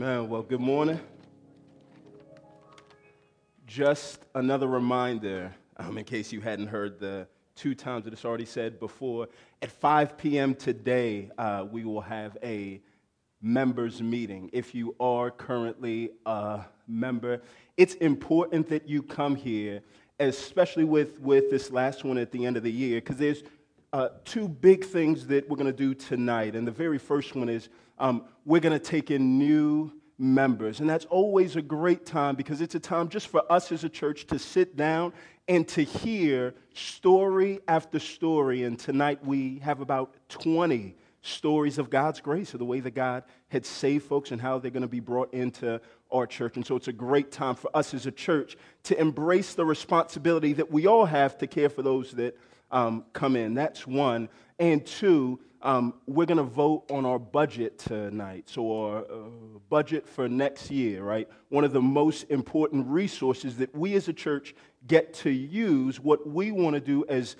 Man, well, good morning. Just another reminder, um, in case you hadn't heard the two times that it's already said before, at 5 p.m. today, uh, we will have a members meeting. If you are currently a member, it's important that you come here, especially with, with this last one at the end of the year, because there's uh, two big things that we're going to do tonight. And the very first one is um, we're going to take in new members. And that's always a great time because it's a time just for us as a church to sit down and to hear story after story. And tonight we have about 20 stories of God's grace, of the way that God had saved folks and how they're going to be brought into our church. And so it's a great time for us as a church to embrace the responsibility that we all have to care for those that um, come in. That's one. And two, um, we're going to vote on our budget tonight. So, our uh, budget for next year, right? One of the most important resources that we as a church get to use. What we want to do as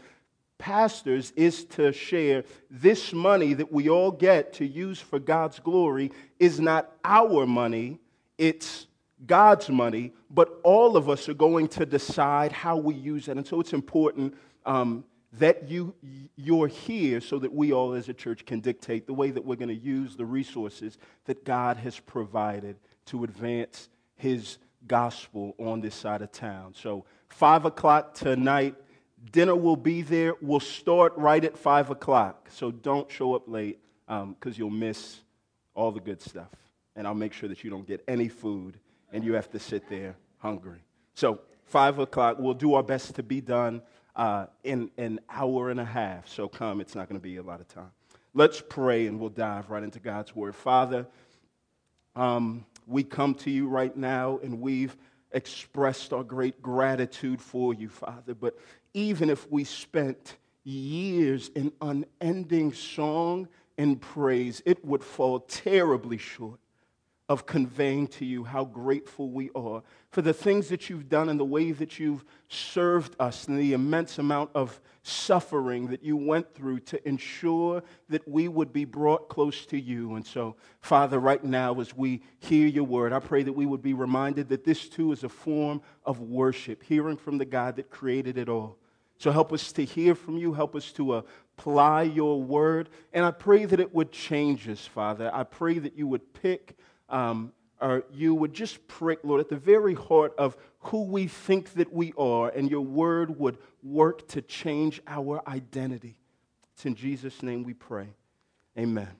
pastors is to share this money that we all get to use for God's glory is not our money, it's God's money, but all of us are going to decide how we use it. And so it's important um, that you, you're here so that we all as a church can dictate the way that we're going to use the resources that God has provided to advance his gospel on this side of town. So, 5 o'clock tonight, dinner will be there. We'll start right at 5 o'clock. So, don't show up late because um, you'll miss all the good stuff. And I'll make sure that you don't get any food and you have to sit there hungry. So, 5 o'clock, we'll do our best to be done uh, in an hour and a half. So come, it's not going to be a lot of time. Let's pray and we'll dive right into God's word. Father, um, we come to you right now and we've expressed our great gratitude for you, Father. But even if we spent years in unending song and praise, it would fall terribly short of conveying to you how grateful we are for the things that you've done and the way that you've served us and the immense amount of suffering that you went through to ensure that we would be brought close to you. And so, Father, right now, as we hear your word, I pray that we would be reminded that this too is a form of worship, hearing from the God that created it all. So help us to hear from you, help us to apply your word. And I pray that it would change us, Father. I pray that you would pick um, or you would just prick, Lord, at the very heart of who we think that we are, and your word would work to change our identity. It's in Jesus' name we pray. Amen.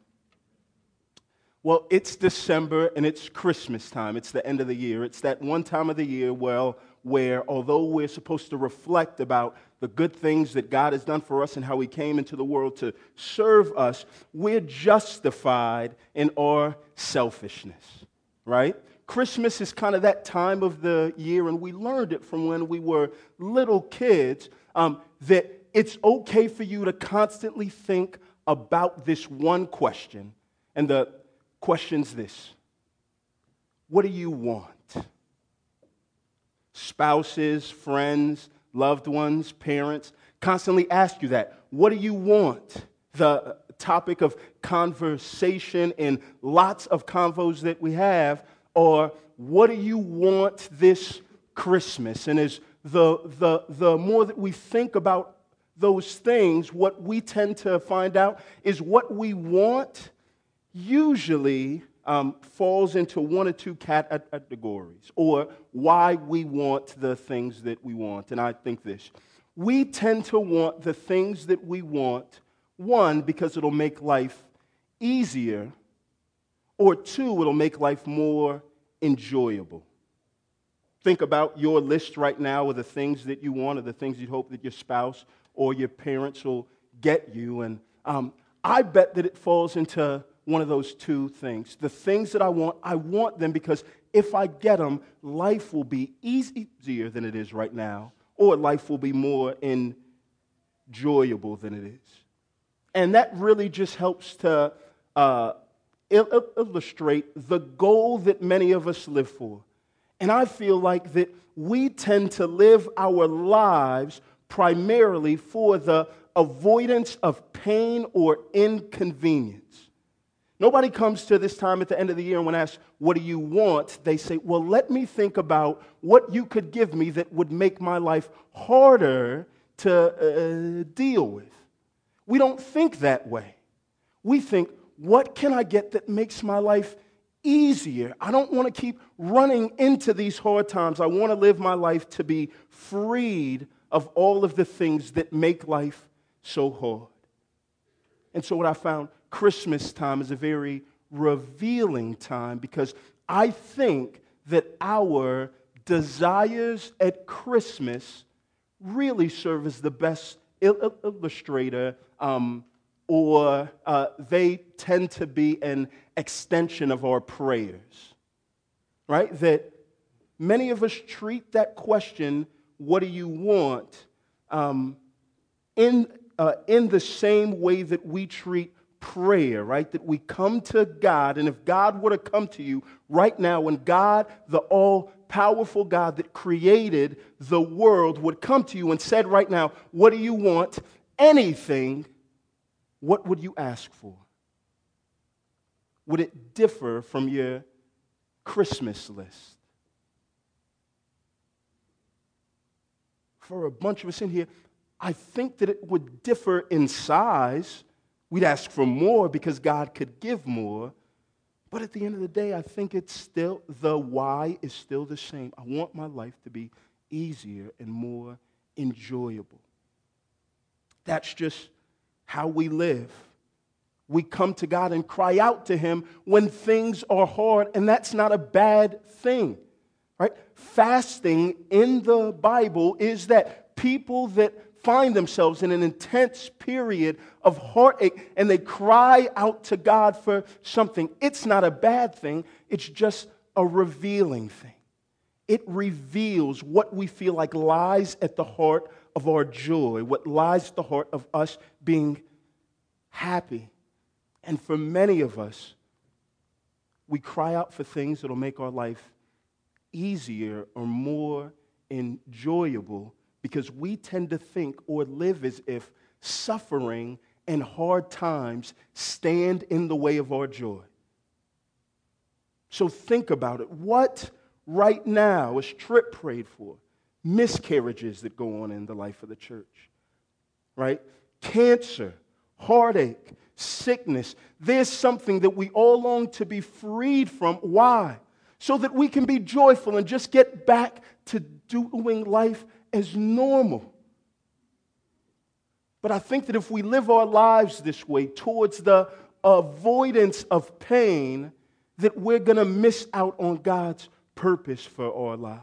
Well, it's December and it's Christmas time. It's the end of the year. It's that one time of the year well, where, although we're supposed to reflect about the good things that God has done for us and how He came into the world to serve us, we're justified in our selfishness, right? Christmas is kind of that time of the year, and we learned it from when we were little kids um, that it's okay for you to constantly think about this one question. And the question's this What do you want? Spouses, friends, loved ones, parents constantly ask you that. What do you want? The topic of conversation in lots of convos that we have or what do you want this Christmas? And as the, the, the more that we think about those things, what we tend to find out is what we want usually um, falls into one or two categories, or why we want the things that we want. And I think this we tend to want the things that we want, one, because it'll make life easier, or two, it'll make life more enjoyable. Think about your list right now of the things that you want, or the things you'd hope that your spouse or your parents will get you. And um, I bet that it falls into one of those two things. The things that I want, I want them because if I get them, life will be easier than it is right now, or life will be more enjoyable than it is. And that really just helps to uh, il- illustrate the goal that many of us live for. And I feel like that we tend to live our lives primarily for the avoidance of pain or inconvenience. Nobody comes to this time at the end of the year and when asked, What do you want? they say, Well, let me think about what you could give me that would make my life harder to uh, deal with. We don't think that way. We think, What can I get that makes my life easier? I don't want to keep running into these hard times. I want to live my life to be freed of all of the things that make life so hard. And so, what I found Christmas time is a very revealing time because I think that our desires at Christmas really serve as the best illustrator, um, or uh, they tend to be an extension of our prayers. Right? That many of us treat that question, what do you want, um, in, uh, in the same way that we treat prayer, right? That we come to God, and if God were to come to you right now, when God, the all powerful God that created the world, would come to you and said, right now, What do you want? Anything, what would you ask for? Would it differ from your Christmas list? For a bunch of us in here, I think that it would differ in size We'd ask for more because God could give more. But at the end of the day, I think it's still, the why is still the same. I want my life to be easier and more enjoyable. That's just how we live. We come to God and cry out to Him when things are hard, and that's not a bad thing, right? Fasting in the Bible is that people that find themselves in an intense period of heartache and they cry out to God for something. It's not a bad thing, it's just a revealing thing. It reveals what we feel like lies at the heart of our joy, what lies at the heart of us being happy. And for many of us, we cry out for things that'll make our life easier or more enjoyable because we tend to think or live as if suffering and hard times stand in the way of our joy. So think about it. What right now is Trip prayed for? Miscarriages that go on in the life of the church, right? Cancer, heartache, sickness. There's something that we all long to be freed from. Why? So that we can be joyful and just get back to doing life as normal. But I think that if we live our lives this way towards the avoidance of pain, that we're going to miss out on God's purpose for our lives.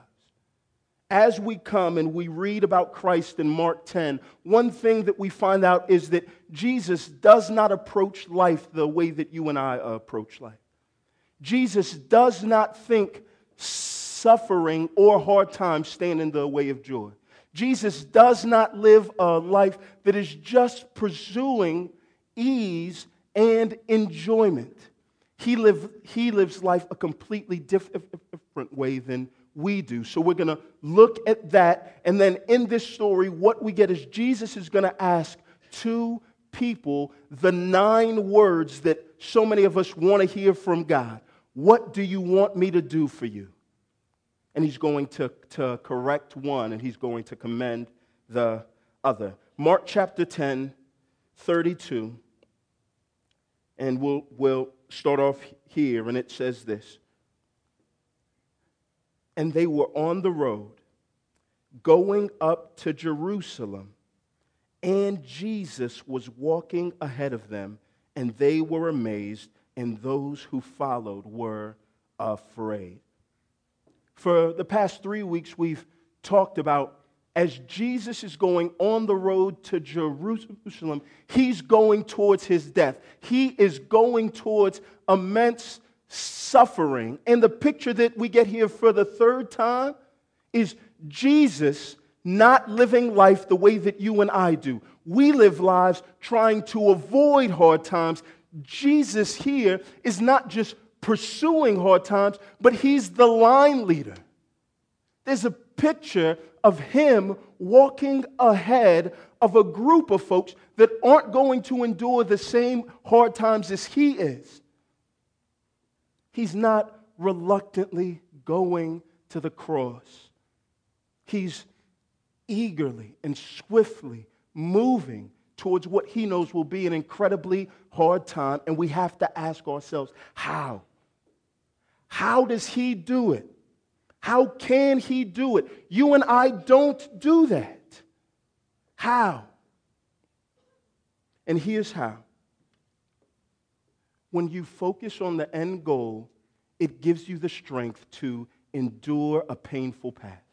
As we come and we read about Christ in Mark 10, one thing that we find out is that Jesus does not approach life the way that you and I approach life. Jesus does not think suffering or hard times stand in the way of joy. Jesus does not live a life that is just pursuing ease and enjoyment. He, live, he lives life a completely different way than we do. So we're going to look at that. And then in this story, what we get is Jesus is going to ask two people the nine words that so many of us want to hear from God. What do you want me to do for you? And he's going to, to correct one and he's going to commend the other. Mark chapter 10, 32. And we'll, we'll start off here, and it says this. And they were on the road going up to Jerusalem, and Jesus was walking ahead of them, and they were amazed, and those who followed were afraid. For the past three weeks, we've talked about as Jesus is going on the road to Jerusalem, he's going towards his death. He is going towards immense suffering. And the picture that we get here for the third time is Jesus not living life the way that you and I do. We live lives trying to avoid hard times. Jesus here is not just pursuing hard times, but he's the line leader. There's a picture of him walking ahead of a group of folks that aren't going to endure the same hard times as he is. He's not reluctantly going to the cross. He's eagerly and swiftly moving towards what he knows will be an incredibly hard time. And we have to ask ourselves, how? How does he do it? How can he do it? You and I don't do that. How? And here's how. When you focus on the end goal, it gives you the strength to endure a painful path.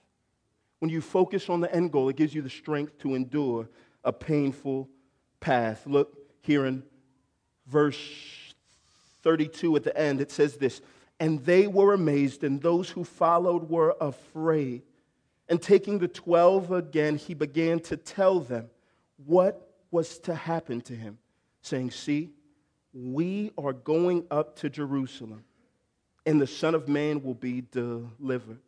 When you focus on the end goal, it gives you the strength to endure a painful path. Look here in verse 32 at the end, it says this And they were amazed, and those who followed were afraid. And taking the twelve again, he began to tell them what was to happen to him, saying, See, we are going up to Jerusalem, and the Son of Man will be delivered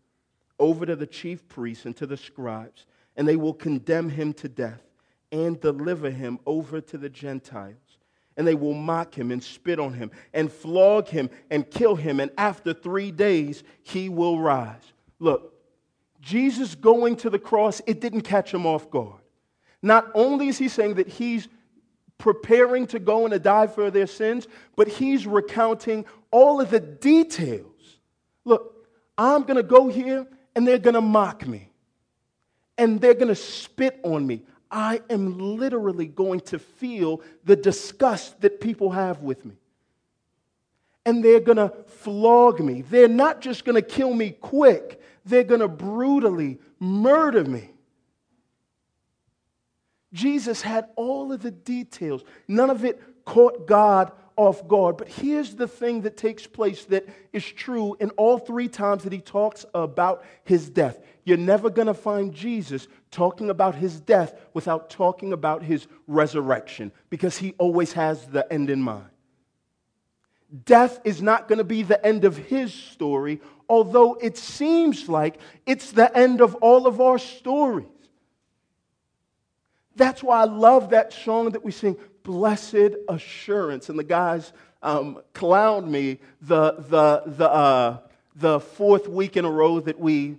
over to the chief priests and to the scribes, and they will condemn him to death and deliver him over to the Gentiles. And they will mock him and spit on him and flog him and kill him. And after three days, he will rise. Look, Jesus going to the cross, it didn't catch him off guard. Not only is he saying that he's preparing to go and to die for their sins, but he's recounting all of the details. Look, I'm going to go here and they're going to mock me and they're going to spit on me. I am literally going to feel the disgust that people have with me. And they're going to flog me. They're not just going to kill me quick, they're going to brutally murder me. Jesus had all of the details. None of it caught God off guard. But here's the thing that takes place that is true in all three times that he talks about his death. You're never going to find Jesus talking about his death without talking about his resurrection because he always has the end in mind. Death is not going to be the end of his story, although it seems like it's the end of all of our stories. That's why I love that song that we sing, Blessed Assurance. And the guys um, clowned me the, the, the, uh, the fourth week in a row that we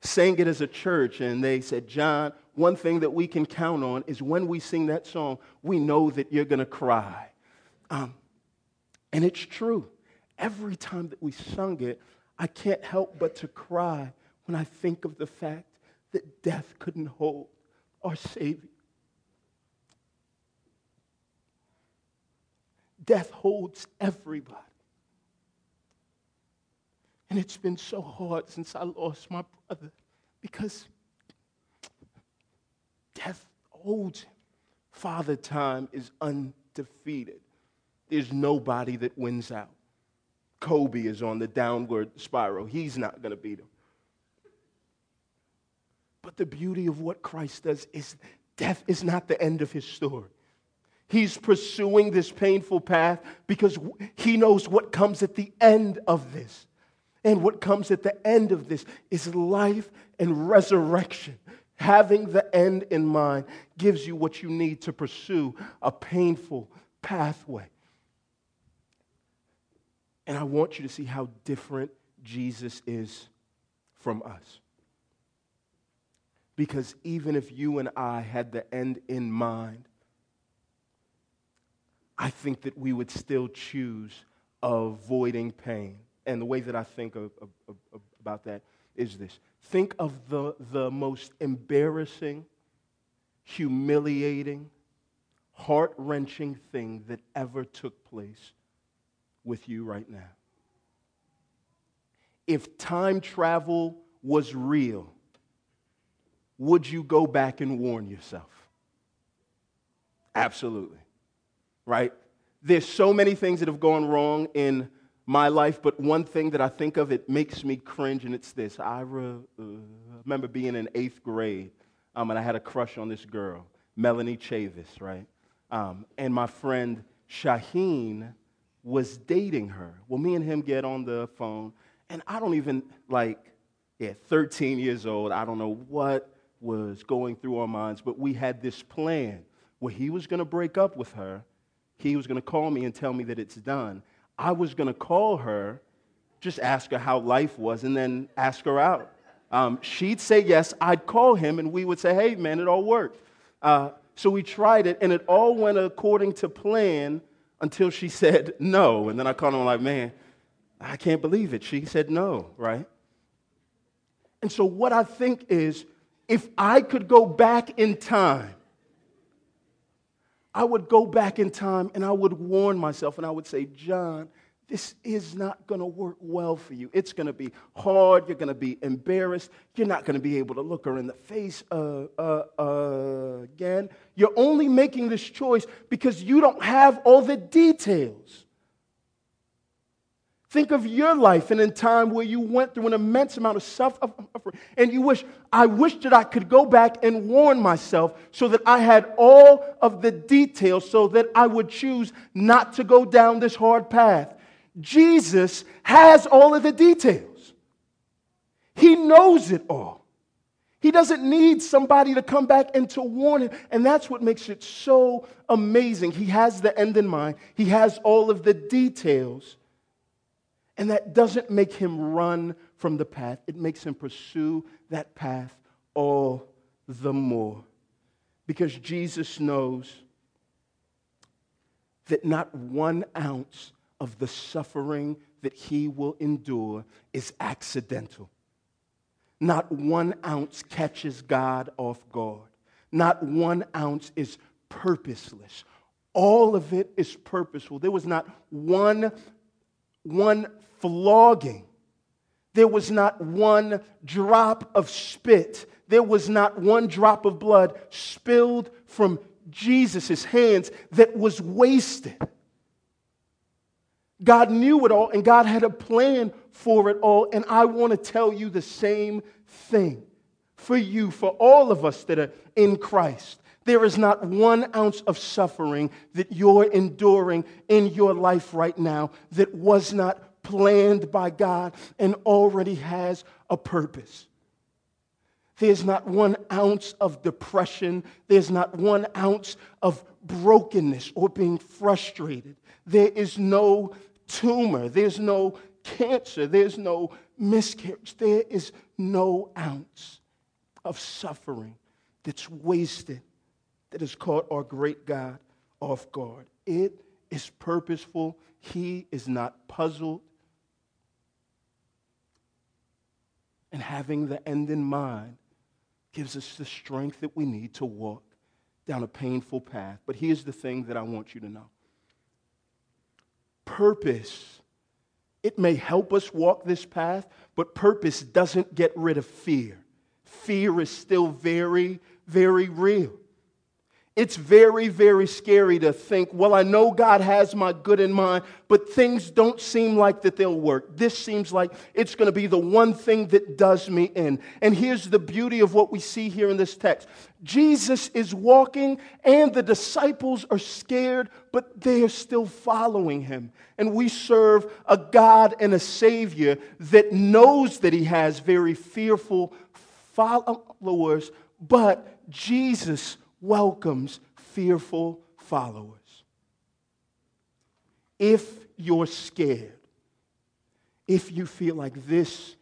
sang it as a church. And they said, John, one thing that we can count on is when we sing that song, we know that you're going to cry. Um, and it's true. Every time that we sung it, I can't help but to cry when I think of the fact that death couldn't hold our Savior. Death holds everybody. And it's been so hard since I lost my brother because death holds him. Father time is undefeated. There's nobody that wins out. Kobe is on the downward spiral. He's not going to beat him. But the beauty of what Christ does is death is not the end of his story. He's pursuing this painful path because he knows what comes at the end of this. And what comes at the end of this is life and resurrection. Having the end in mind gives you what you need to pursue a painful pathway. And I want you to see how different Jesus is from us. Because even if you and I had the end in mind, I think that we would still choose avoiding pain. And the way that I think of, of, of, about that is this think of the, the most embarrassing, humiliating, heart wrenching thing that ever took place with you right now. If time travel was real, would you go back and warn yourself? Absolutely. Right? There's so many things that have gone wrong in my life, but one thing that I think of, it makes me cringe, and it's this. I re- uh, remember being in eighth grade, um, and I had a crush on this girl, Melanie Chavis, right? Um, and my friend Shaheen was dating her. Well, me and him get on the phone, and I don't even, like, yeah, 13 years old, I don't know what was going through our minds, but we had this plan where he was going to break up with her. He was going to call me and tell me that it's done. I was going to call her just ask her how life was and then ask her out. Um, she'd say yes, I'd call him, and we would say, hey, man, it all worked. Uh, so we tried it, and it all went according to plan until she said no. And then I called him, like, man, I can't believe it. She said no, right? And so what I think is if I could go back in time, I would go back in time and I would warn myself and I would say, John, this is not going to work well for you. It's going to be hard. You're going to be embarrassed. You're not going to be able to look her in the face uh, uh, uh, again. You're only making this choice because you don't have all the details. Think of your life and in time where you went through an immense amount of suffering, and you wish, I wish that I could go back and warn myself so that I had all of the details so that I would choose not to go down this hard path. Jesus has all of the details, He knows it all. He doesn't need somebody to come back and to warn him. And that's what makes it so amazing. He has the end in mind, He has all of the details. And that doesn't make him run from the path, it makes him pursue that path all the more. Because Jesus knows that not one ounce of the suffering that he will endure is accidental. Not one ounce catches God off guard. Not one ounce is purposeless. All of it is purposeful. There was not one one flogging. There was not one drop of spit. There was not one drop of blood spilled from Jesus' hands that was wasted. God knew it all and God had a plan for it all. And I want to tell you the same thing for you, for all of us that are in Christ. There is not one ounce of suffering that you're enduring in your life right now that was not planned by God and already has a purpose. There's not one ounce of depression. There's not one ounce of brokenness or being frustrated. There is no tumor. There's no cancer. There's no miscarriage. There is no ounce of suffering that's wasted that has caught our great God off guard. It is purposeful. He is not puzzled. And having the end in mind gives us the strength that we need to walk down a painful path. But here's the thing that I want you to know purpose, it may help us walk this path, but purpose doesn't get rid of fear. Fear is still very, very real. It's very, very scary to think, well, I know God has my good in mind, but things don't seem like that they'll work. This seems like it's going to be the one thing that does me in. And here's the beauty of what we see here in this text Jesus is walking, and the disciples are scared, but they are still following him. And we serve a God and a Savior that knows that he has very fearful followers, but Jesus welcomes fearful followers. If you're scared, if you feel like this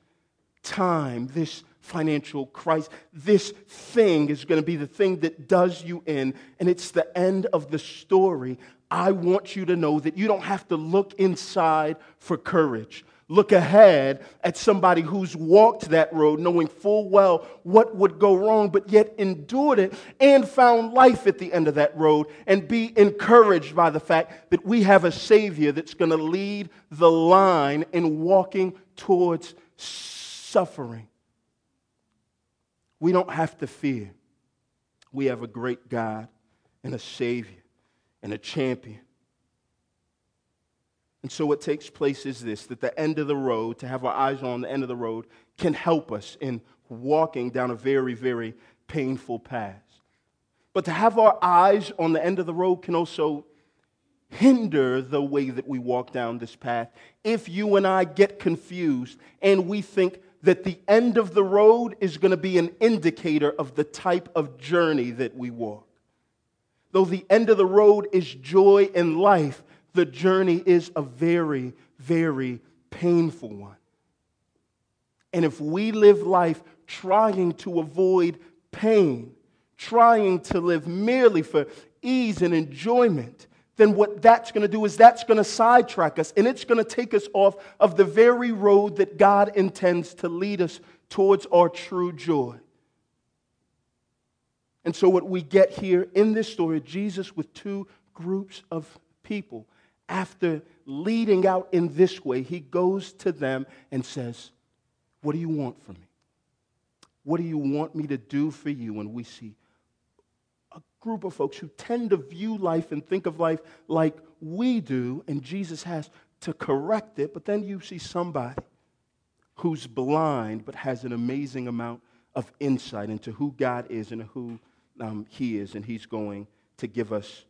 time, this financial crisis, this thing is going to be the thing that does you in, and it's the end of the story, I want you to know that you don't have to look inside for courage look ahead at somebody who's walked that road, knowing full well what would go wrong, but yet endured it and found life at the end of that road, and be encouraged by the fact that we have a Savior that's going to lead the line in walking towards suffering. We don't have to fear. We have a great God and a Savior and a champion and so what takes place is this that the end of the road, to have our eyes on the end of the road, can help us in walking down a very, very painful path. But to have our eyes on the end of the road can also hinder the way that we walk down this path if you and I get confused and we think that the end of the road is going to be an indicator of the type of journey that we walk. Though the end of the road is joy and life, the journey is a very, very painful one. And if we live life trying to avoid pain, trying to live merely for ease and enjoyment, then what that's going to do is that's going to sidetrack us and it's going to take us off of the very road that God intends to lead us towards our true joy. And so, what we get here in this story, Jesus with two groups of people, after leading out in this way, he goes to them and says, What do you want from me? What do you want me to do for you? And we see a group of folks who tend to view life and think of life like we do, and Jesus has to correct it. But then you see somebody who's blind but has an amazing amount of insight into who God is and who um, He is, and He's going to give us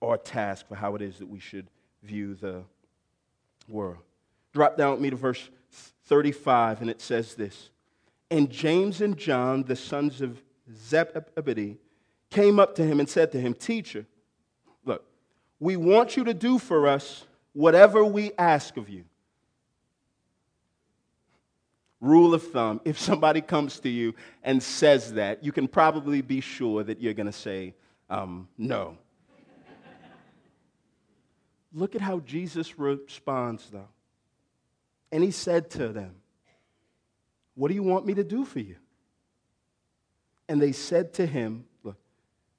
our task for how it is that we should view the world. Drop down with me to verse 35, and it says this And James and John, the sons of Zebedee, came up to him and said to him, Teacher, look, we want you to do for us whatever we ask of you. Rule of thumb if somebody comes to you and says that, you can probably be sure that you're going to say um, no. Look at how Jesus responds, though. And he said to them, What do you want me to do for you? And they said to him, Look,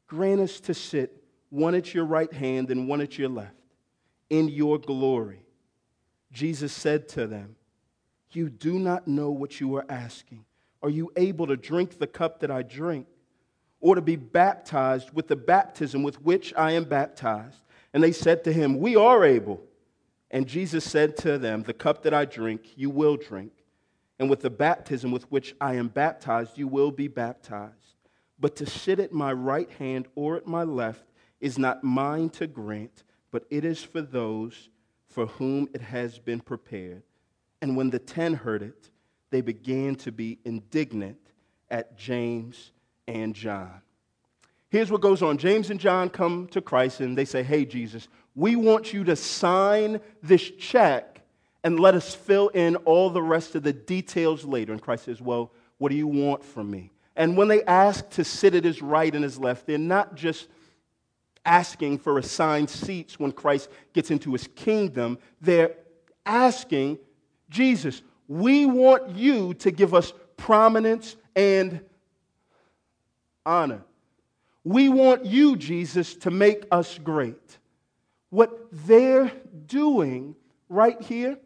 grant us to sit one at your right hand and one at your left in your glory. Jesus said to them, You do not know what you are asking. Are you able to drink the cup that I drink, or to be baptized with the baptism with which I am baptized? And they said to him, We are able. And Jesus said to them, The cup that I drink, you will drink. And with the baptism with which I am baptized, you will be baptized. But to sit at my right hand or at my left is not mine to grant, but it is for those for whom it has been prepared. And when the ten heard it, they began to be indignant at James and John. Here's what goes on James and John come to Christ and they say, Hey, Jesus, we want you to sign this check and let us fill in all the rest of the details later. And Christ says, Well, what do you want from me? And when they ask to sit at his right and his left, they're not just asking for assigned seats when Christ gets into his kingdom. They're asking, Jesus, we want you to give us prominence and honor. We want you, Jesus, to make us great. What they're doing right here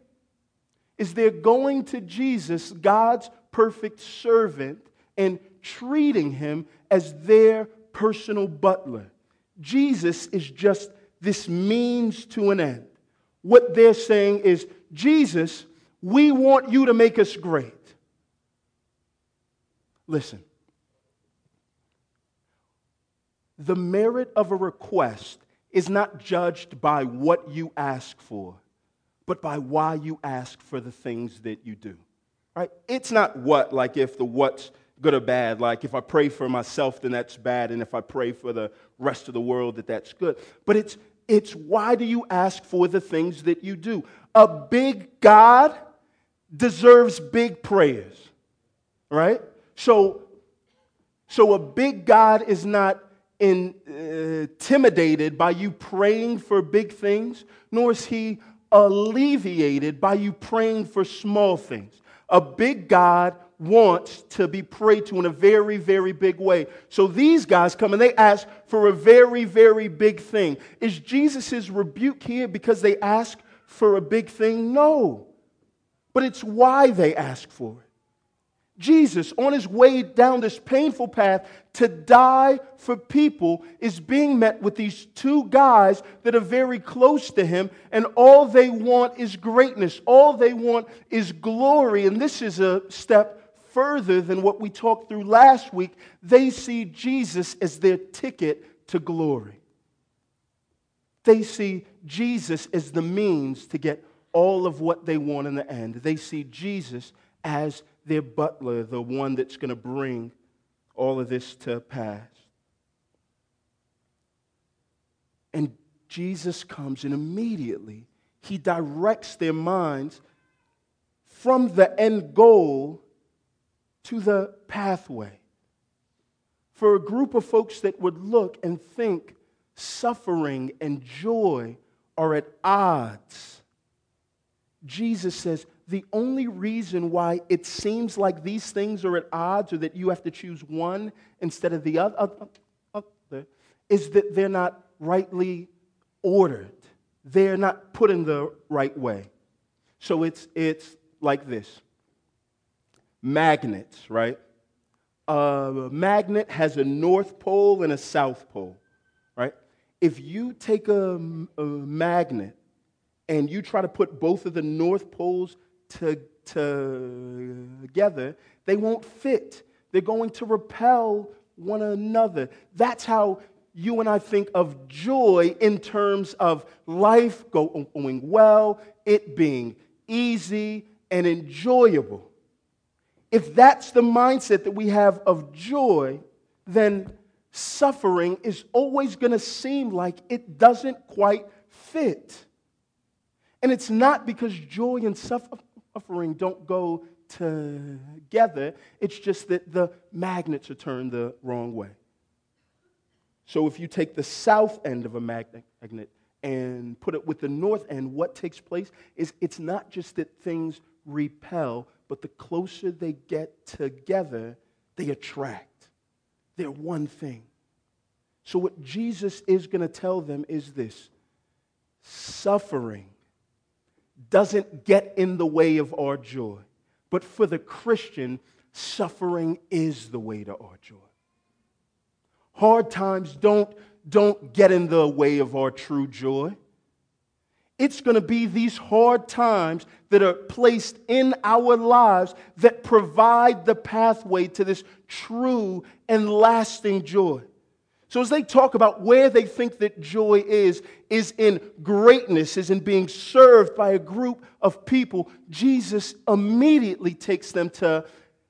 is they're going to Jesus, God's perfect servant, and treating him as their personal butler. Jesus is just this means to an end. What they're saying is, Jesus, we want you to make us great. Listen, the merit of a request is not judged by what you ask for, but by why you ask for the things that you do. Right? It's not what, like if the what's good or bad, like if I pray for myself, then that's bad, and if I pray for the rest of the world, that that's good. But it's, it's why do you ask for the things that you do? A big God deserves big prayers, right? So, so a big God is not Uh, intimidated by you praying for big things, nor is he alleviated by you praying for small things. A big God wants to be prayed to in a very, very big way. So these guys come and they ask for a very, very big thing. Is Jesus' rebuke here because they ask for a big thing? No. But it's why they ask for it. Jesus, on his way down this painful path to die for people, is being met with these two guys that are very close to him, and all they want is greatness. All they want is glory. And this is a step further than what we talked through last week. They see Jesus as their ticket to glory. They see Jesus as the means to get all of what they want in the end. They see Jesus as their butler, the one that's going to bring all of this to pass. And Jesus comes and immediately he directs their minds from the end goal to the pathway. For a group of folks that would look and think suffering and joy are at odds, Jesus says the only reason why it seems like these things are at odds or that you have to choose one instead of the other is that they're not rightly ordered. They're not put in the right way. So it's, it's like this magnets, right? A magnet has a north pole and a south pole, right? If you take a, a magnet and you try to put both of the north poles to, to, together, they won't fit. They're going to repel one another. That's how you and I think of joy in terms of life going well, it being easy and enjoyable. If that's the mindset that we have of joy, then suffering is always going to seem like it doesn't quite fit. And it's not because joy and suffering don't go together, it's just that the magnets are turned the wrong way. So if you take the south end of a magnet and put it with the north end, what takes place is it's not just that things repel, but the closer they get together, they attract. They're one thing. So, what Jesus is going to tell them is this suffering doesn't get in the way of our joy. But for the Christian, suffering is the way to our joy. Hard times don't, don't get in the way of our true joy. It's going to be these hard times that are placed in our lives that provide the pathway to this true and lasting joy. So, as they talk about where they think that joy is, is in greatness, is in being served by a group of people, Jesus immediately takes them to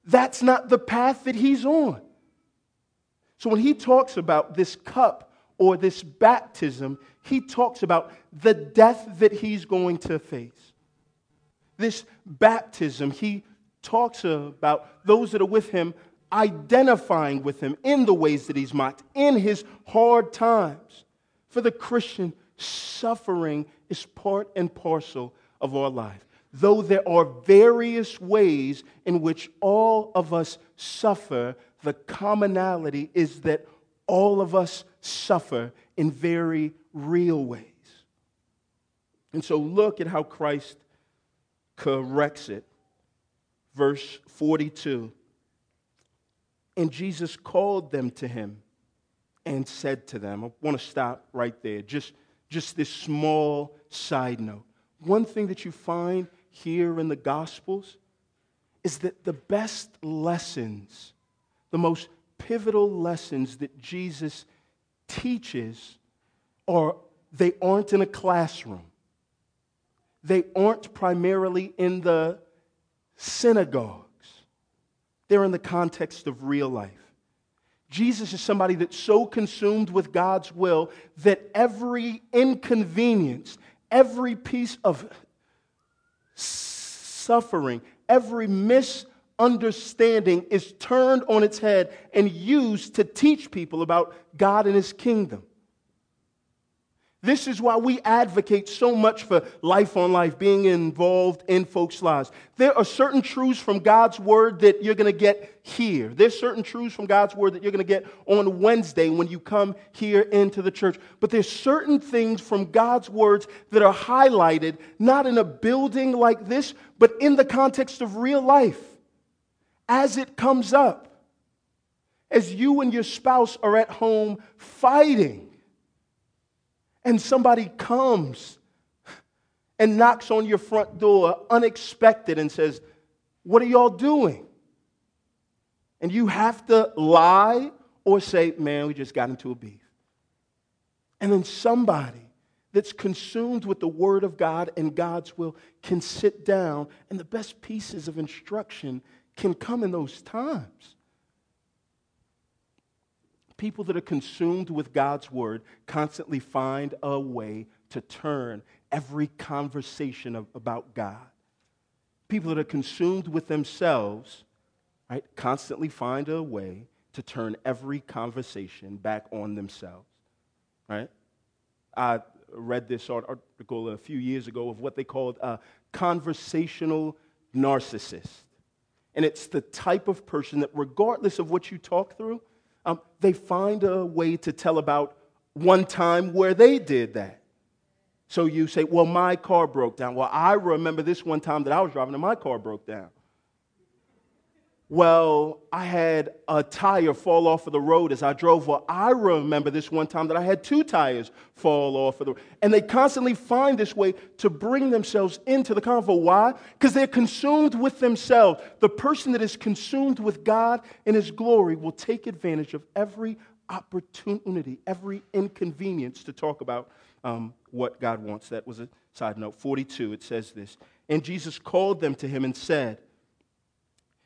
that's not the path that he's on. So when he talks about this cup or this baptism, he talks about the death that he's going to face. This baptism, he talks about those that are with him identifying with him in the ways that he's mocked, in his hard times. For the Christian, suffering is part and parcel of our life. Though there are various ways in which all of us suffer, the commonality is that all of us suffer in very real ways. And so look at how Christ corrects it. Verse 42. And Jesus called them to him and said to them, I want to stop right there. Just, just this small side note. One thing that you find here in the Gospels is that the best lessons the most pivotal lessons that Jesus teaches are they aren't in a classroom. They aren't primarily in the synagogues. They're in the context of real life. Jesus is somebody that's so consumed with God's will that every inconvenience, every piece of suffering, every misunderstanding is turned on its head and used to teach people about God and His kingdom. This is why we advocate so much for life on life, being involved in folks' lives. There are certain truths from God's word that you're going to get here. There's certain truths from God's word that you're going to get on Wednesday when you come here into the church. But there's certain things from God's words that are highlighted not in a building like this, but in the context of real life as it comes up, as you and your spouse are at home fighting, and somebody comes and knocks on your front door unexpected and says, What are y'all doing? And you have to lie or say, Man, we just got into a beef. And then somebody that's consumed with the Word of God and God's will can sit down, and the best pieces of instruction can come in those times. People that are consumed with God's word constantly find a way to turn every conversation of, about God. people that are consumed with themselves, right, constantly find a way to turn every conversation back on themselves, right? I read this article a few years ago of what they called a conversational narcissist. And it's the type of person that, regardless of what you talk through, um, they find a way to tell about one time where they did that. So you say, Well, my car broke down. Well, I remember this one time that I was driving and my car broke down. Well, I had a tire fall off of the road as I drove. Well, I remember this one time that I had two tires fall off of the road. And they constantly find this way to bring themselves into the convo. Why? Because they're consumed with themselves. The person that is consumed with God and His glory will take advantage of every opportunity, every inconvenience to talk about um, what God wants. That was a side note. 42, it says this. And Jesus called them to Him and said,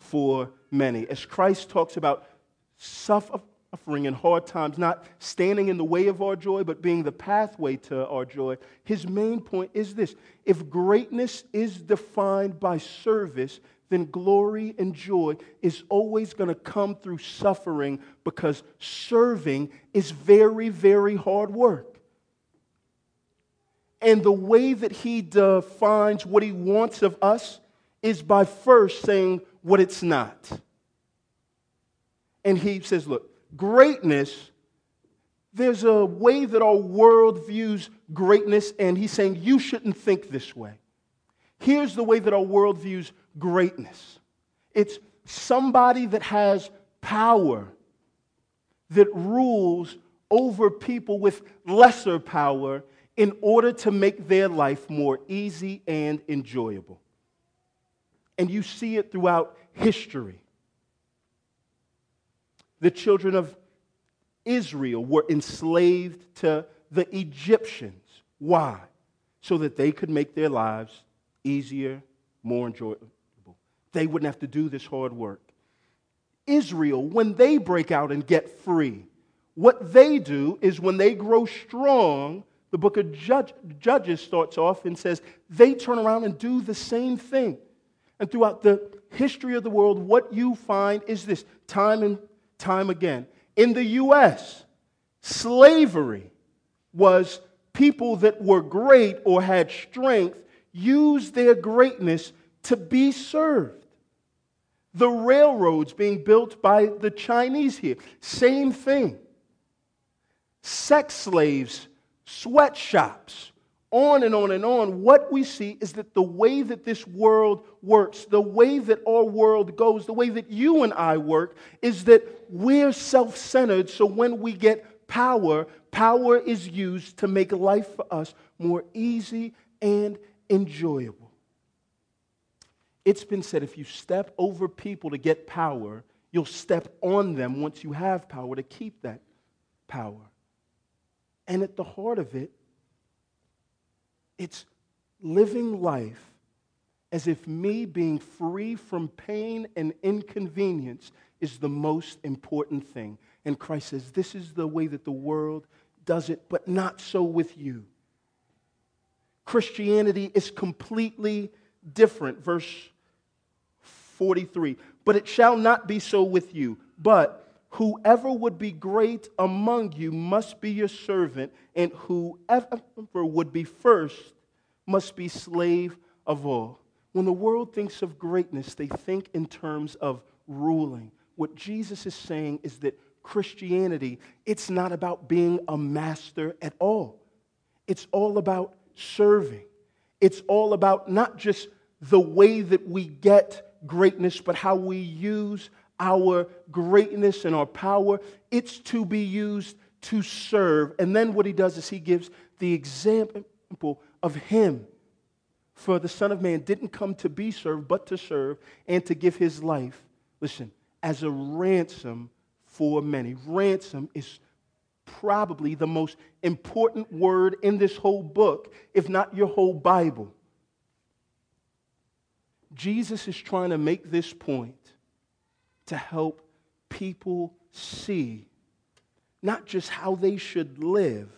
for many. As Christ talks about suffering and hard times, not standing in the way of our joy, but being the pathway to our joy, his main point is this if greatness is defined by service, then glory and joy is always going to come through suffering because serving is very, very hard work. And the way that he defines what he wants of us is by first saying what it's not. And he says, look, greatness, there's a way that our world views greatness, and he's saying you shouldn't think this way. Here's the way that our world views greatness it's somebody that has power, that rules over people with lesser power in order to make their life more easy and enjoyable and you see it throughout history. The children of Israel were enslaved to the Egyptians. Why? So that they could make their lives easier, more enjoyable. They wouldn't have to do this hard work. Israel, when they break out and get free, what they do is when they grow strong, the book of Judges starts off and says they turn around and do the same thing. And throughout the history of the world, what you find is this time and time again. In the U.S., slavery was people that were great or had strength used their greatness to be served. The railroads being built by the Chinese here, same thing. Sex slaves, sweatshops, on and on and on, what we see is that the way that this world works, the way that our world goes, the way that you and I work, is that we're self centered. So when we get power, power is used to make life for us more easy and enjoyable. It's been said if you step over people to get power, you'll step on them once you have power to keep that power. And at the heart of it, it's living life as if me being free from pain and inconvenience is the most important thing. And Christ says, This is the way that the world does it, but not so with you. Christianity is completely different. Verse 43 But it shall not be so with you, but Whoever would be great among you must be your servant, and whoever would be first must be slave of all. When the world thinks of greatness, they think in terms of ruling. What Jesus is saying is that Christianity, it's not about being a master at all. It's all about serving. It's all about not just the way that we get greatness, but how we use our greatness and our power. It's to be used to serve. And then what he does is he gives the example of him For the Son of Man didn't come to be served, but to serve and to give his life, listen, as a ransom for many. Ransom is probably the most important word in this whole book, if not your whole Bible. Jesus is trying to make this point to help people see not just how they should live,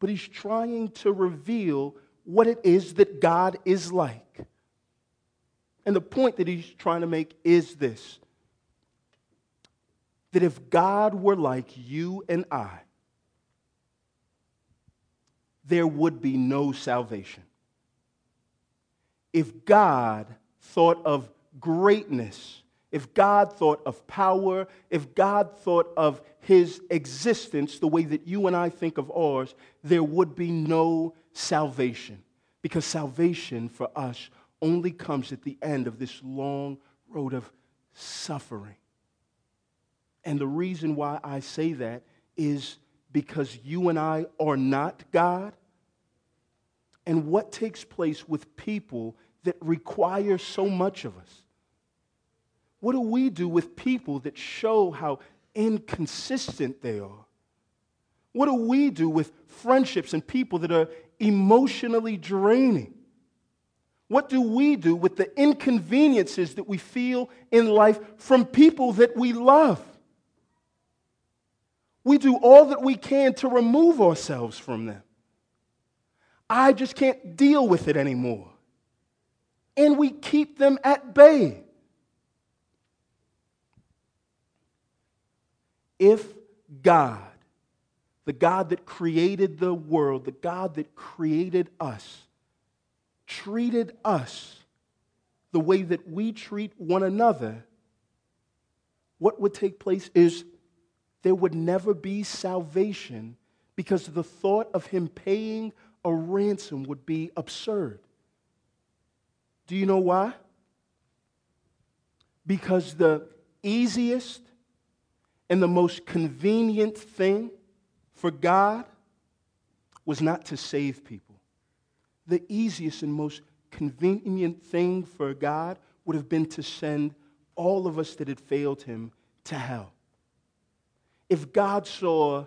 but he's trying to reveal what it is that God is like. And the point that he's trying to make is this that if God were like you and I, there would be no salvation. If God thought of greatness, if God thought of power, if God thought of his existence the way that you and I think of ours, there would be no salvation. Because salvation for us only comes at the end of this long road of suffering. And the reason why I say that is because you and I are not God. And what takes place with people that require so much of us? What do we do with people that show how inconsistent they are? What do we do with friendships and people that are emotionally draining? What do we do with the inconveniences that we feel in life from people that we love? We do all that we can to remove ourselves from them. I just can't deal with it anymore. And we keep them at bay. If God, the God that created the world, the God that created us, treated us the way that we treat one another, what would take place is there would never be salvation because the thought of him paying a ransom would be absurd. Do you know why? Because the easiest and the most convenient thing for God was not to save people. The easiest and most convenient thing for God would have been to send all of us that had failed him to hell. If God saw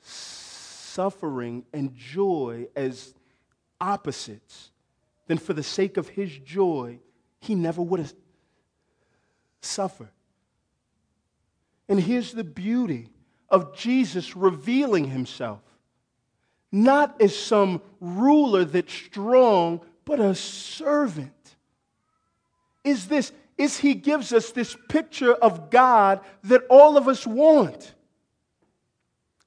suffering and joy as opposites, then for the sake of his joy, he never would have suffered. And here's the beauty of Jesus revealing himself not as some ruler that's strong, but a servant. Is this, is he gives us this picture of God that all of us want.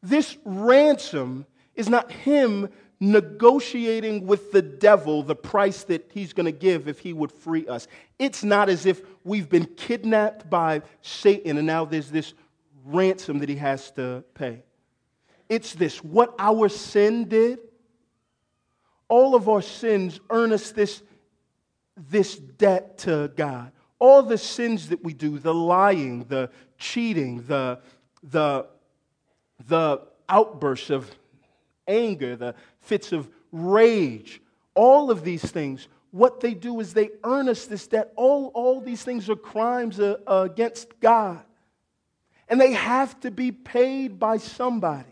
This ransom is not him negotiating with the devil the price that he's going to give if he would free us. It's not as if we've been kidnapped by Satan and now there's this ransom that he has to pay. It's this what our sin did, all of our sins earn us this, this debt to God. All the sins that we do, the lying, the cheating, the, the, the outbursts of anger, the fits of rage, all of these things, what they do is they earn us this debt. All, all these things are crimes uh, against God. And they have to be paid by somebody.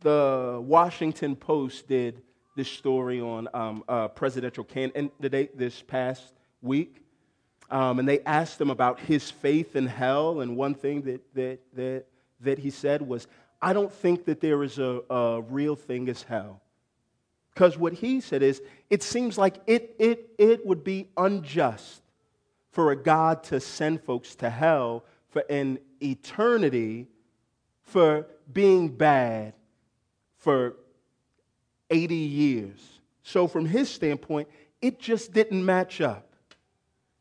The Washington Post did this story on um, a presidential candidate this past week. Um, and they asked him about his faith in hell. And one thing that, that, that, that he said was, I don't think that there is a, a real thing as hell. Because what he said is, it seems like it, it, it would be unjust for a God to send folks to hell for an eternity for being bad for 80 years. So, from his standpoint, it just didn't match up.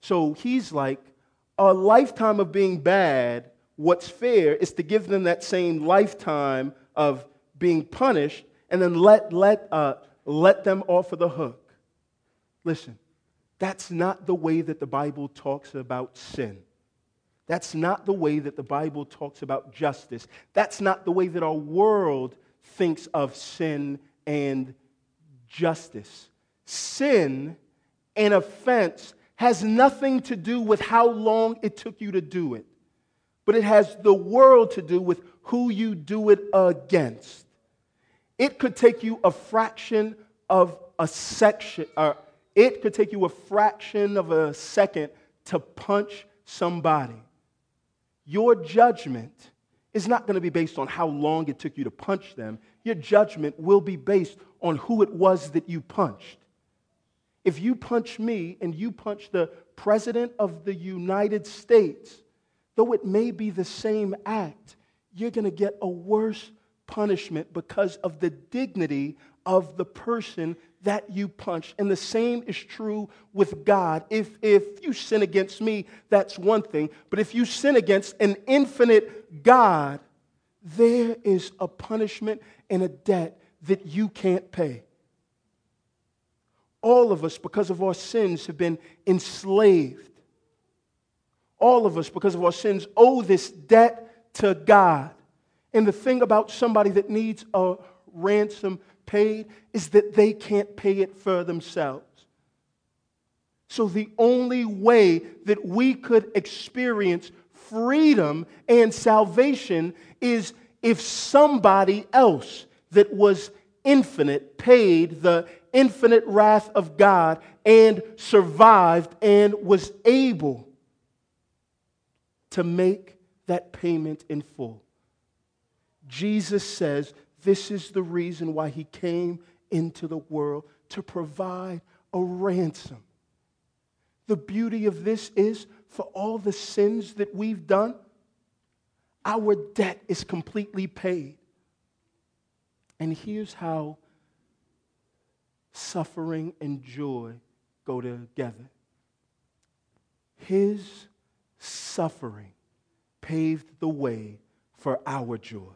So, he's like, a lifetime of being bad what's fair is to give them that same lifetime of being punished and then let, let, uh, let them off of the hook. Listen, that's not the way that the Bible talks about sin. That's not the way that the Bible talks about justice. That's not the way that our world thinks of sin and justice. sin and offense has nothing to do with how long it took you to do it, but it has the world to do with who you do it against. It could take you a fraction of a section, or it could take you a fraction of a second to punch somebody. Your judgment is not going to be based on how long it took you to punch them. Your judgment will be based on who it was that you punched. If you punch me and you punch the President of the United States, though it may be the same act, you're going to get a worse punishment because of the dignity of the person that you punched. And the same is true with God. If, if you sin against me, that's one thing. But if you sin against an infinite God, there is a punishment and a debt that you can't pay. All of us, because of our sins, have been enslaved. All of us, because of our sins, owe this debt to God. And the thing about somebody that needs a ransom paid is that they can't pay it for themselves. So, the only way that we could experience freedom and salvation is if somebody else that was infinite paid the infinite wrath of God and survived and was able to make that payment in full. Jesus says this is the reason why he came into the world to provide a ransom. The beauty of this is for all the sins that we've done, our debt is completely paid. And here's how suffering and joy go together. His suffering paved the way for our joy.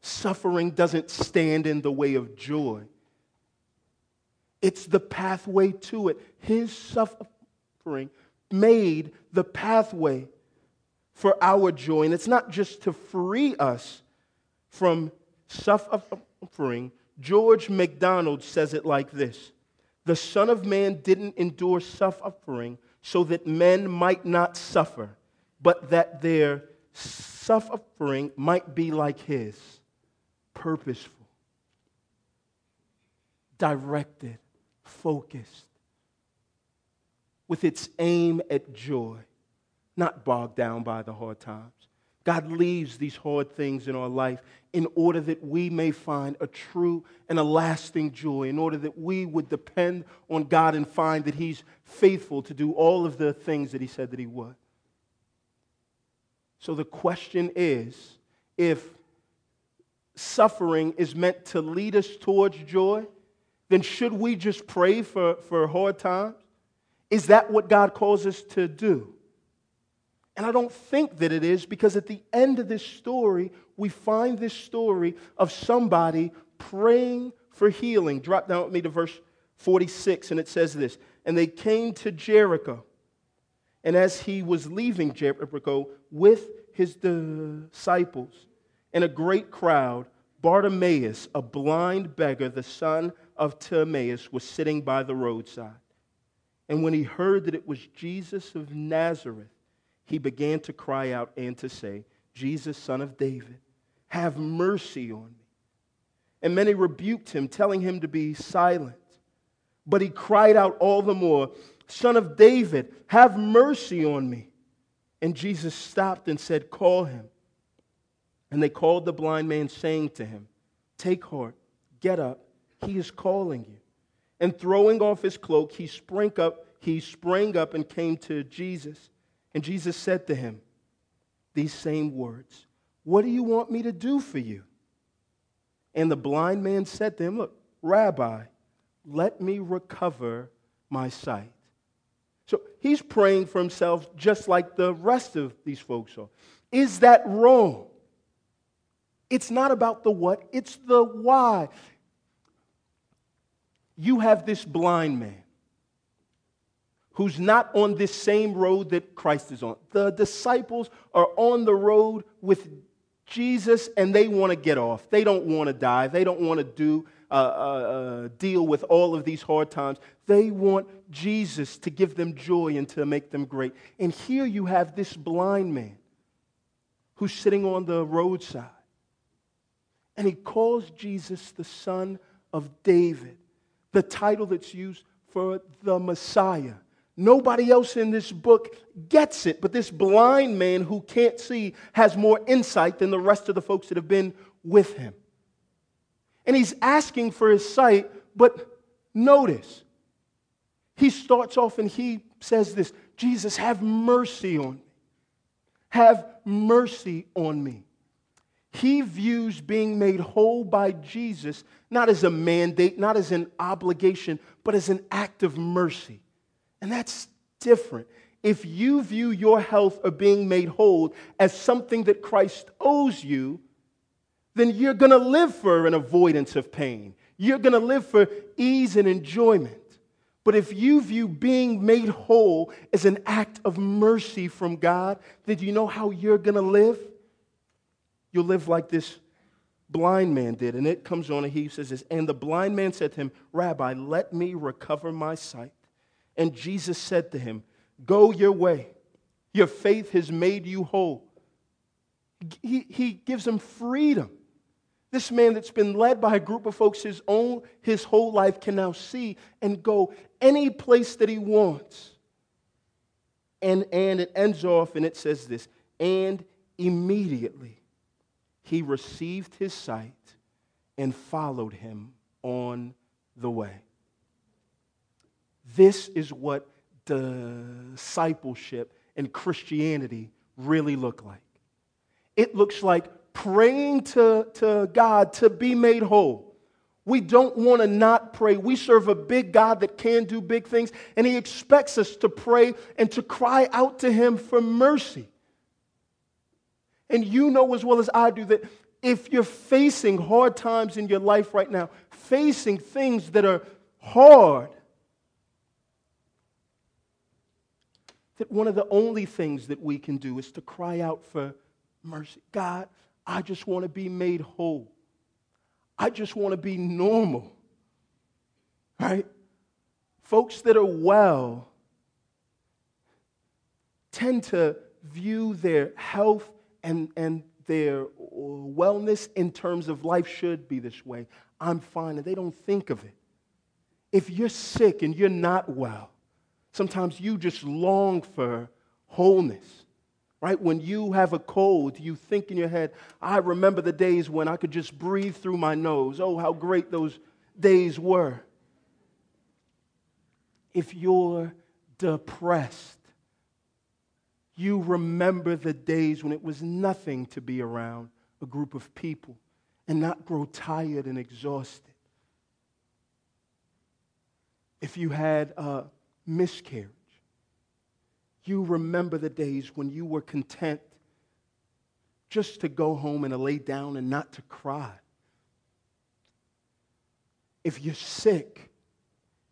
Suffering doesn't stand in the way of joy, it's the pathway to it. His suffering made the pathway for our joy. And it's not just to free us from suffering. George MacDonald says it like this The Son of Man didn't endure suffering so that men might not suffer, but that their suffering might be like his purposeful, directed, focused, with its aim at joy, not bogged down by the hard times. God leaves these hard things in our life in order that we may find a true and a lasting joy, in order that we would depend on God and find that He's faithful to do all of the things that He said that He would. So the question is if suffering is meant to lead us towards joy, then should we just pray for, for hard times? Is that what God calls us to do? And I don't think that it is because at the end of this story, we find this story of somebody praying for healing. Drop down with me to verse 46, and it says this And they came to Jericho. And as he was leaving Jericho with his disciples and a great crowd, Bartimaeus, a blind beggar, the son of Timaeus, was sitting by the roadside. And when he heard that it was Jesus of Nazareth, he began to cry out and to say, Jesus, son of David, have mercy on me. And many rebuked him, telling him to be silent. But he cried out all the more, Son of David, have mercy on me. And Jesus stopped and said, Call him. And they called the blind man, saying to him, Take heart, get up, he is calling you. And throwing off his cloak, he sprang up, he sprang up and came to Jesus. And Jesus said to him these same words What do you want me to do for you? And the blind man said to him, Look, Rabbi, let me recover my sight. So he's praying for himself just like the rest of these folks are. Is that wrong? It's not about the what, it's the why. You have this blind man who's not on this same road that Christ is on. The disciples are on the road with Jesus and they want to get off. They don't want to die. They don't want to do uh, uh, uh, deal with all of these hard times. They want Jesus to give them joy and to make them great. And here you have this blind man who's sitting on the roadside. And he calls Jesus the Son of David, the title that's used for the Messiah. Nobody else in this book gets it, but this blind man who can't see has more insight than the rest of the folks that have been with him. And he's asking for his sight, but notice, he starts off and he says this Jesus, have mercy on me. Have mercy on me. He views being made whole by Jesus not as a mandate, not as an obligation, but as an act of mercy. And that's different. If you view your health or being made whole as something that Christ owes you, then you're going to live for an avoidance of pain. You're going to live for ease and enjoyment. But if you view being made whole as an act of mercy from God, then you know how you're going to live? You'll live like this blind man did. And it comes on and he says this And the blind man said to him, Rabbi, let me recover my sight. And Jesus said to him, Go your way. Your faith has made you whole. He, he gives him freedom. This man that's been led by a group of folks his own his whole life can now see and go any place that he wants. And, and it ends off and it says this, and immediately he received his sight and followed him on the way. This is what discipleship and Christianity really look like. It looks like praying to, to God to be made whole. We don't want to not pray. We serve a big God that can do big things, and He expects us to pray and to cry out to Him for mercy. And you know as well as I do that if you're facing hard times in your life right now, facing things that are hard, that one of the only things that we can do is to cry out for mercy. God, I just want to be made whole. I just want to be normal. Right? Folks that are well tend to view their health and, and their wellness in terms of life should be this way. I'm fine. And they don't think of it. If you're sick and you're not well, sometimes you just long for wholeness. Right? When you have a cold, you think in your head, I remember the days when I could just breathe through my nose. Oh, how great those days were. If you're depressed, you remember the days when it was nothing to be around a group of people and not grow tired and exhausted. If you had a miscarriage, you remember the days when you were content just to go home and to lay down and not to cry. If you're sick,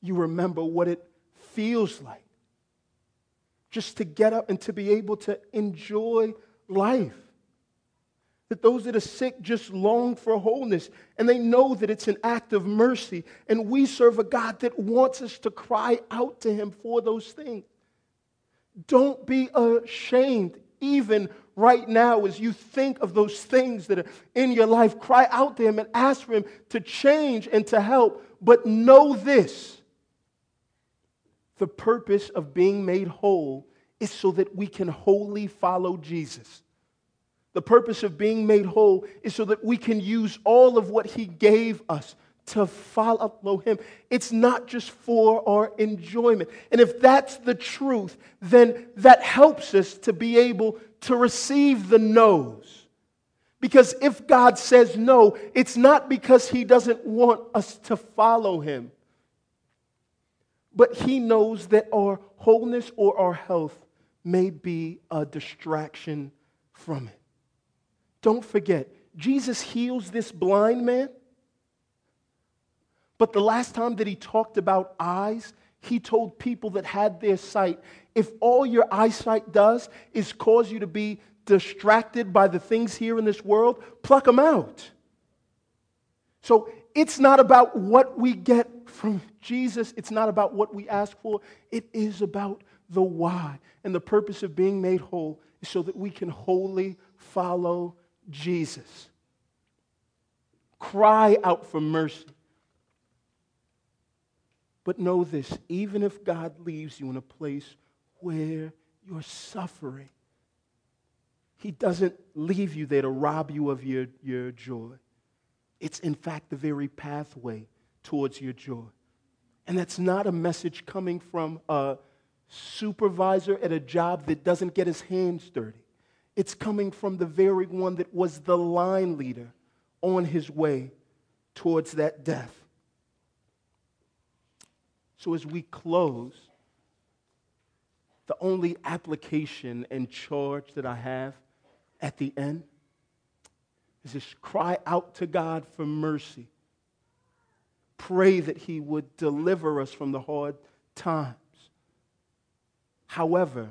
you remember what it feels like just to get up and to be able to enjoy life. That those that are sick just long for wholeness and they know that it's an act of mercy. And we serve a God that wants us to cry out to Him for those things. Don't be ashamed, even right now, as you think of those things that are in your life. Cry out to Him and ask for Him to change and to help. But know this the purpose of being made whole is so that we can wholly follow Jesus. The purpose of being made whole is so that we can use all of what He gave us to follow Him. It's not just for our enjoyment. And if that's the truth, then that helps us to be able to receive the no's. Because if God says no, it's not because He doesn't want us to follow Him but He knows that our wholeness or our health may be a distraction from it. Don't forget, Jesus heals this blind man. But the last time that he talked about eyes, he told people that had their sight if all your eyesight does is cause you to be distracted by the things here in this world, pluck them out. So it's not about what we get from Jesus, it's not about what we ask for, it is about the why. And the purpose of being made whole is so that we can wholly follow Jesus. Cry out for mercy. But know this even if God leaves you in a place where you're suffering, He doesn't leave you there to rob you of your, your joy. It's, in fact, the very pathway towards your joy. And that's not a message coming from a supervisor at a job that doesn't get his hands dirty. It's coming from the very one that was the line leader on his way towards that death. So, as we close, the only application and charge that I have at the end is just cry out to God for mercy. Pray that He would deliver us from the hard times. However,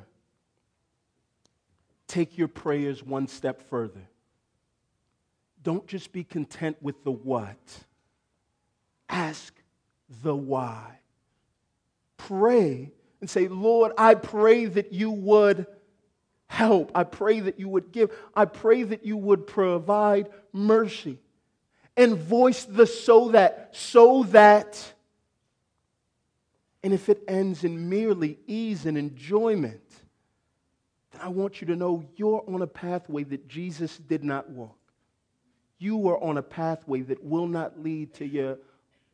take your prayers one step further. Don't just be content with the what, ask the why. Pray and say, Lord, I pray that you would help. I pray that you would give. I pray that you would provide mercy. And voice the so that, so that. And if it ends in merely ease and enjoyment, then I want you to know you're on a pathway that Jesus did not walk. You are on a pathway that will not lead to your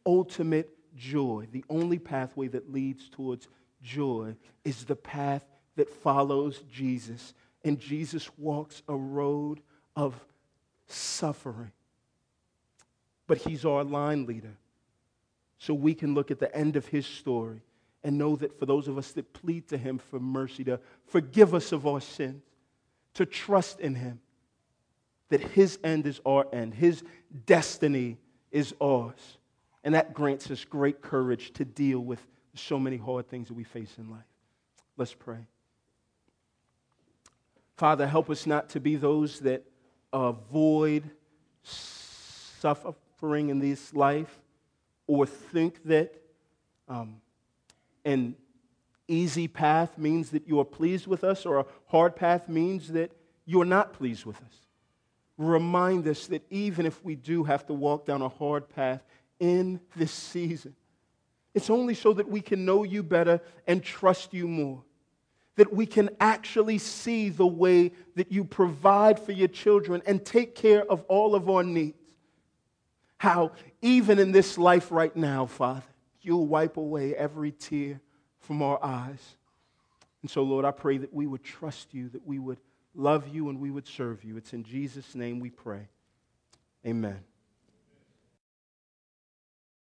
ultimate joy. The only pathway that leads towards joy is the path that follows Jesus. And Jesus walks a road of suffering. But he's our line leader. So we can look at the end of his story and know that for those of us that plead to him for mercy, to forgive us of our sins, to trust in him, that his end is our end, his destiny is ours. And that grants us great courage to deal with so many hard things that we face in life. Let's pray. Father, help us not to be those that avoid suffering in this life or think that um, an easy path means that you are pleased with us or a hard path means that you are not pleased with us. Remind us that even if we do have to walk down a hard path in this season, it's only so that we can know you better and trust you more that we can actually see the way that you provide for your children and take care of all of our needs. How, even in this life right now, Father, you'll wipe away every tear from our eyes. And so, Lord, I pray that we would trust you, that we would love you, and we would serve you. It's in Jesus' name we pray. Amen.